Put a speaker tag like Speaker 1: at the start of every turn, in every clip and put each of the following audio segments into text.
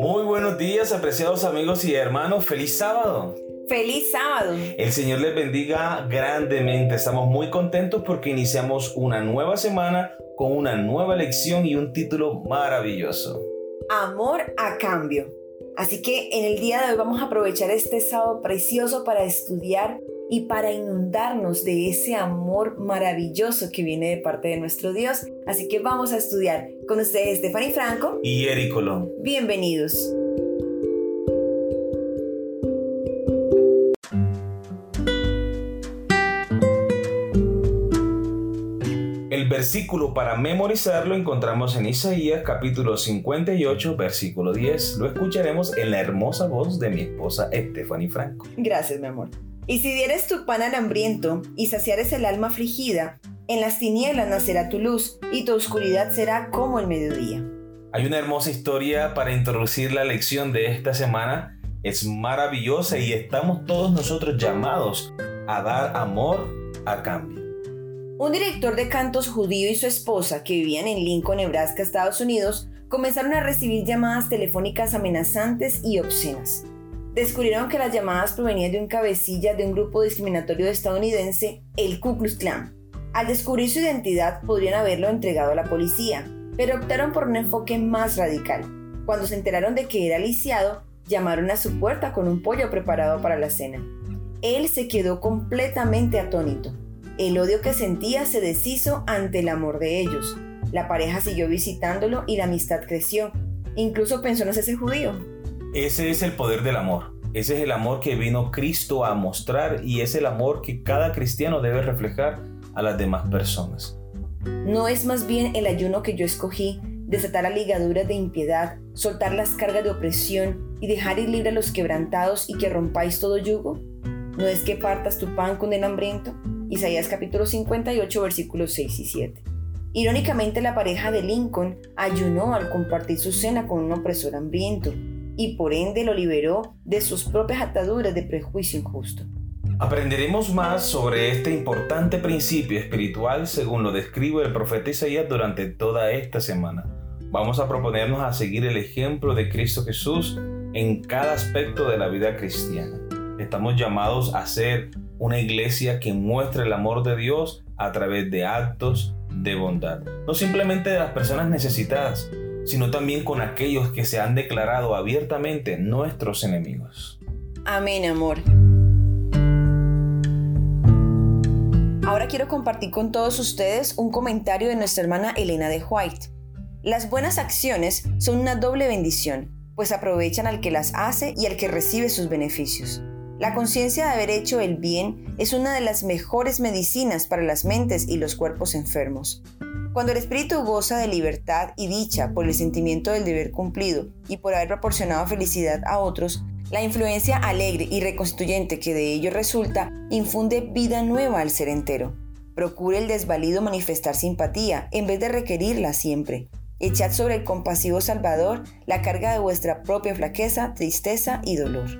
Speaker 1: Muy buenos días, apreciados amigos y hermanos. Feliz sábado.
Speaker 2: Feliz sábado.
Speaker 1: El Señor les bendiga grandemente. Estamos muy contentos porque iniciamos una nueva semana con una nueva lección y un título maravilloso.
Speaker 2: Amor a cambio. Así que en el día de hoy vamos a aprovechar este sábado precioso para estudiar y para inundarnos de ese amor maravilloso que viene de parte de nuestro Dios. Así que vamos a estudiar con ustedes Stephanie Franco
Speaker 1: y Eric Colón.
Speaker 2: Bienvenidos.
Speaker 1: El versículo para memorizarlo encontramos en Isaías capítulo 58, versículo 10. Lo escucharemos en la hermosa voz de mi esposa Stephanie Franco.
Speaker 2: Gracias, mi amor. Y si dieres tu pan al hambriento y saciares el alma afligida, en las tinieblas nacerá tu luz y tu oscuridad será como el mediodía.
Speaker 1: Hay una hermosa historia para introducir la lección de esta semana. Es maravillosa y estamos todos nosotros llamados a dar amor a cambio.
Speaker 2: Un director de cantos judío y su esposa, que vivían en Lincoln, Nebraska, Estados Unidos, comenzaron a recibir llamadas telefónicas amenazantes y obscenas descubrieron que las llamadas provenían de un cabecilla de un grupo discriminatorio estadounidense, el Ku Klux Klan. Al descubrir su identidad podrían haberlo entregado a la policía, pero optaron por un enfoque más radical. Cuando se enteraron de que era lisiado, llamaron a su puerta con un pollo preparado para la cena. Él se quedó completamente atónito. El odio que sentía se deshizo ante el amor de ellos. La pareja siguió visitándolo y la amistad creció. Incluso pensó en ese judío.
Speaker 1: Ese es el poder del amor. Ese es el amor que vino Cristo a mostrar y es el amor que cada cristiano debe reflejar a las demás personas.
Speaker 2: ¿No es más bien el ayuno que yo escogí, desatar la ligadura de impiedad, soltar las cargas de opresión y dejar ir libre a los quebrantados y que rompáis todo yugo? ¿No es que partas tu pan con el hambriento? Isaías capítulo 58 versículos 6 y 7. Irónicamente la pareja de Lincoln ayunó al compartir su cena con un opresor hambriento, y por ende lo liberó de sus propias ataduras de prejuicio injusto.
Speaker 1: Aprenderemos más sobre este importante principio espiritual según lo describe el profeta Isaías durante toda esta semana. Vamos a proponernos a seguir el ejemplo de Cristo Jesús en cada aspecto de la vida cristiana. Estamos llamados a ser una iglesia que muestre el amor de Dios a través de actos de bondad, no simplemente de las personas necesitadas, sino también con aquellos que se han declarado abiertamente nuestros enemigos.
Speaker 2: Amén, amor. Ahora quiero compartir con todos ustedes un comentario de nuestra hermana Elena de White. Las buenas acciones son una doble bendición, pues aprovechan al que las hace y al que recibe sus beneficios. La conciencia de haber hecho el bien es una de las mejores medicinas para las mentes y los cuerpos enfermos. Cuando el espíritu goza de libertad y dicha por el sentimiento del deber cumplido y por haber proporcionado felicidad a otros, la influencia alegre y reconstituyente que de ello resulta infunde vida nueva al ser entero. Procure el desvalido manifestar simpatía en vez de requerirla siempre. Echad sobre el compasivo Salvador la carga de vuestra propia flaqueza, tristeza y dolor.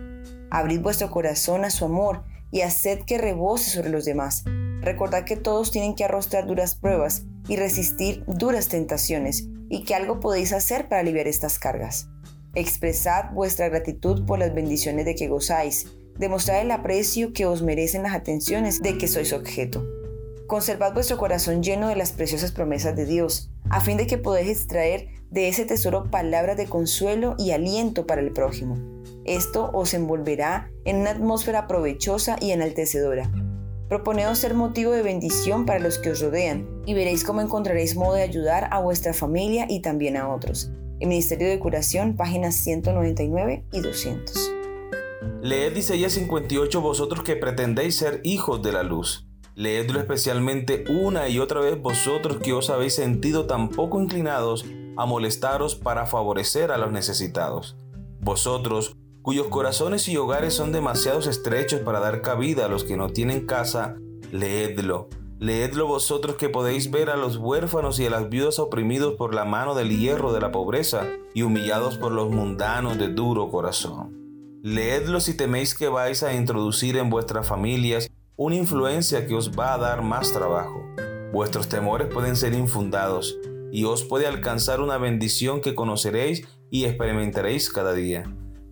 Speaker 2: Abrid vuestro corazón a su amor y haced que rebose sobre los demás. Recordad que todos tienen que arrostrar duras pruebas y resistir duras tentaciones y que algo podéis hacer para aliviar estas cargas. Expresad vuestra gratitud por las bendiciones de que gozáis, demostrad el aprecio que os merecen las atenciones de que sois objeto. Conservad vuestro corazón lleno de las preciosas promesas de Dios, a fin de que podáis extraer de ese tesoro palabras de consuelo y aliento para el prójimo. Esto os envolverá en una atmósfera provechosa y enaltecedora Proponeos ser motivo de bendición para los que os rodean y veréis cómo encontraréis modo de ayudar a vuestra familia y también a otros. El Ministerio de Curación, páginas 199 y 200.
Speaker 1: Leed Isaías 58 vosotros que pretendéis ser hijos de la luz. Leedlo especialmente una y otra vez vosotros que os habéis sentido tan poco inclinados a molestaros para favorecer a los necesitados. Vosotros cuyos corazones y hogares son demasiados estrechos para dar cabida a los que no tienen casa, leedlo. Leedlo vosotros que podéis ver a los huérfanos y a las viudas oprimidos por la mano del hierro de la pobreza y humillados por los mundanos de duro corazón. Leedlo si teméis que vais a introducir en vuestras familias una influencia que os va a dar más trabajo. Vuestros temores pueden ser infundados, y os puede alcanzar una bendición que conoceréis y experimentaréis cada día.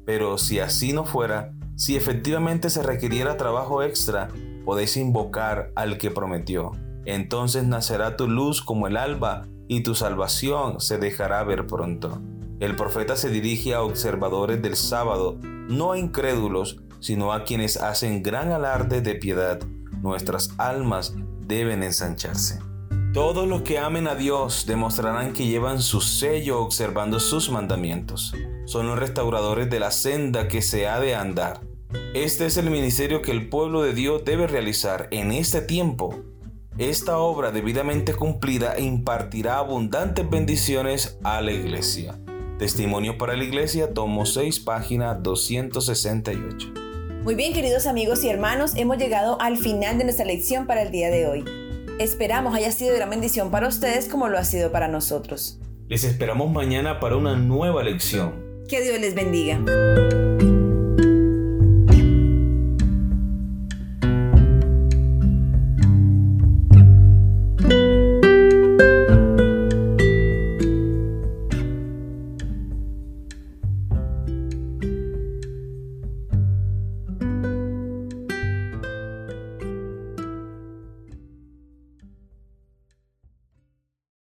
Speaker 1: Pero si así no fuera, si efectivamente se requiriera trabajo extra, podéis invocar al que prometió. Entonces nacerá tu luz como el alba y tu salvación se dejará ver pronto. El profeta se dirige a observadores del sábado, no a incrédulos, sino a quienes hacen gran alarde de piedad. Nuestras almas deben ensancharse. Todos los que amen a Dios demostrarán que llevan su sello observando sus mandamientos. Son los restauradores de la senda que se ha de andar. Este es el ministerio que el pueblo de Dios debe realizar en este tiempo. Esta obra debidamente cumplida impartirá abundantes bendiciones a la iglesia. Testimonio para la iglesia, tomo 6, página 268.
Speaker 2: Muy bien, queridos amigos y hermanos, hemos llegado al final de nuestra lección para el día de hoy. Esperamos haya sido de gran bendición para ustedes como lo ha sido para nosotros.
Speaker 1: Les esperamos mañana para una nueva lección.
Speaker 2: Que Dios les bendiga.